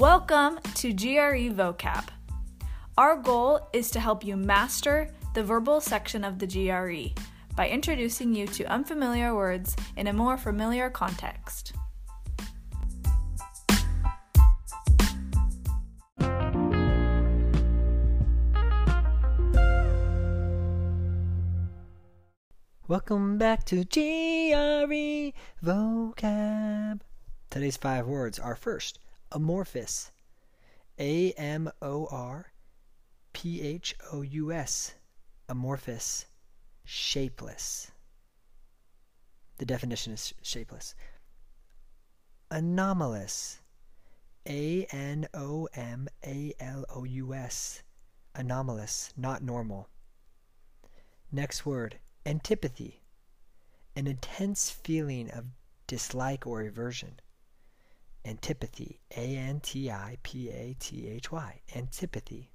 Welcome to GRE Vocab. Our goal is to help you master the verbal section of the GRE by introducing you to unfamiliar words in a more familiar context. Welcome back to GRE Vocab. Today's five words are first, amorphous. A M O R P H O U S. Amorphous. Shapeless. The definition is shapeless. Anomalous. A N O M A L O U S. Anomalous, not normal. Next word, antipathy. An intense feeling of dislike or aversion. Antipathy. A N T I P A T H Y. Antipathy.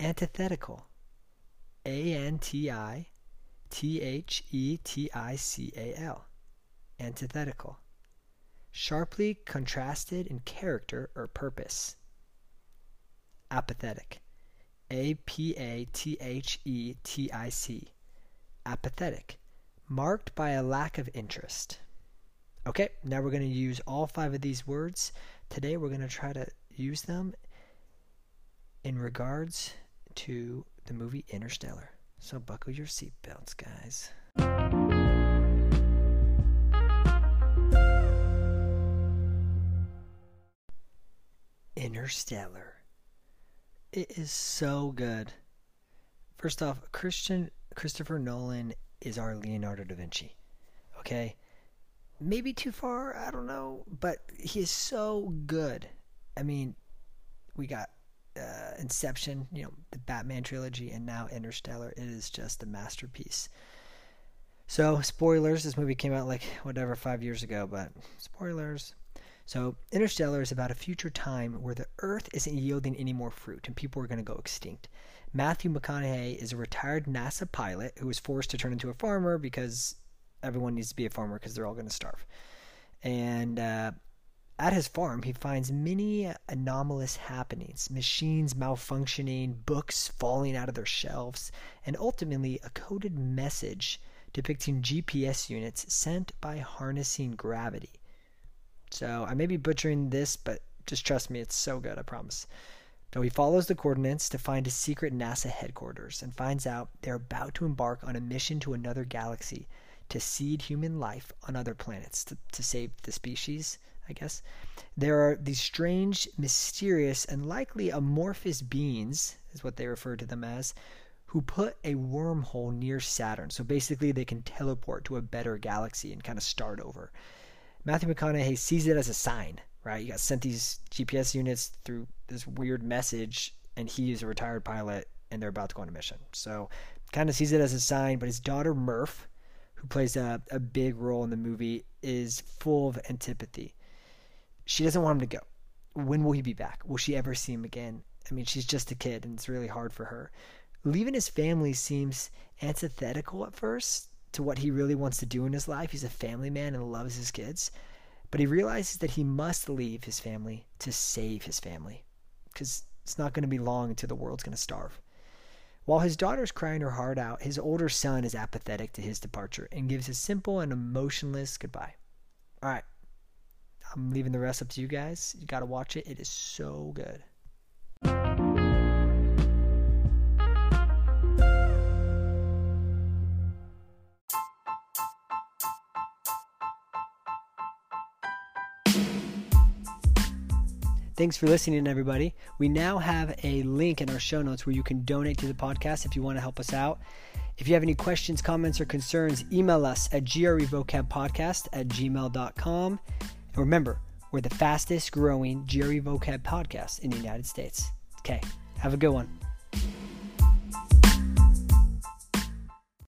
Antithetical. A N T I T H E T I C A L. Antithetical. Sharply contrasted in character or purpose. Apathetic. A P A T H E T I C. Apathetic. Marked by a lack of interest. Okay, now we're going to use all five of these words. Today we're going to try to use them in regards to the movie Interstellar. So buckle your seatbelts, guys. Interstellar. It is so good. First off, Christian Christopher Nolan is our Leonardo da Vinci. Okay? Maybe too far. I don't know, but he is so good. I mean, we got uh, Inception, you know, the Batman trilogy, and now Interstellar. It is just a masterpiece. So, spoilers. This movie came out like whatever five years ago, but spoilers. So, Interstellar is about a future time where the Earth isn't yielding any more fruit and people are going to go extinct. Matthew McConaughey is a retired NASA pilot who was forced to turn into a farmer because everyone needs to be a farmer because they're all going to starve. And uh, at his farm, he finds many anomalous happenings machines malfunctioning, books falling out of their shelves, and ultimately a coded message depicting GPS units sent by harnessing gravity. So I may be butchering this, but just trust me, it's so good, I promise. So he follows the coordinates to find a secret NASA headquarters and finds out they're about to embark on a mission to another galaxy to seed human life on other planets to, to save the species, I guess. There are these strange, mysterious, and likely amorphous beings, is what they refer to them as, who put a wormhole near Saturn. So basically, they can teleport to a better galaxy and kind of start over. Matthew McConaughey sees it as a sign, right? You got sent these GPS units through this weird message, and he is a retired pilot, and they're about to go on a mission. So, kind of sees it as a sign. But his daughter Murph, who plays a, a big role in the movie, is full of antipathy. She doesn't want him to go. When will he be back? Will she ever see him again? I mean, she's just a kid, and it's really hard for her. Leaving his family seems antithetical at first to what he really wants to do in his life. He's a family man and loves his kids. But he realizes that he must leave his family to save his family because it's not going to be long until the world's going to starve. While his daughter's crying her heart out, his older son is apathetic to his departure and gives a simple and emotionless goodbye. All right. I'm leaving the rest up to you guys. You got to watch it. It is so good. Thanks for listening, everybody. We now have a link in our show notes where you can donate to the podcast if you want to help us out. If you have any questions, comments, or concerns, email us at grevocabpodcast at gmail.com. And remember, we're the fastest growing GRE Vocab podcast in the United States. Okay, have a good one.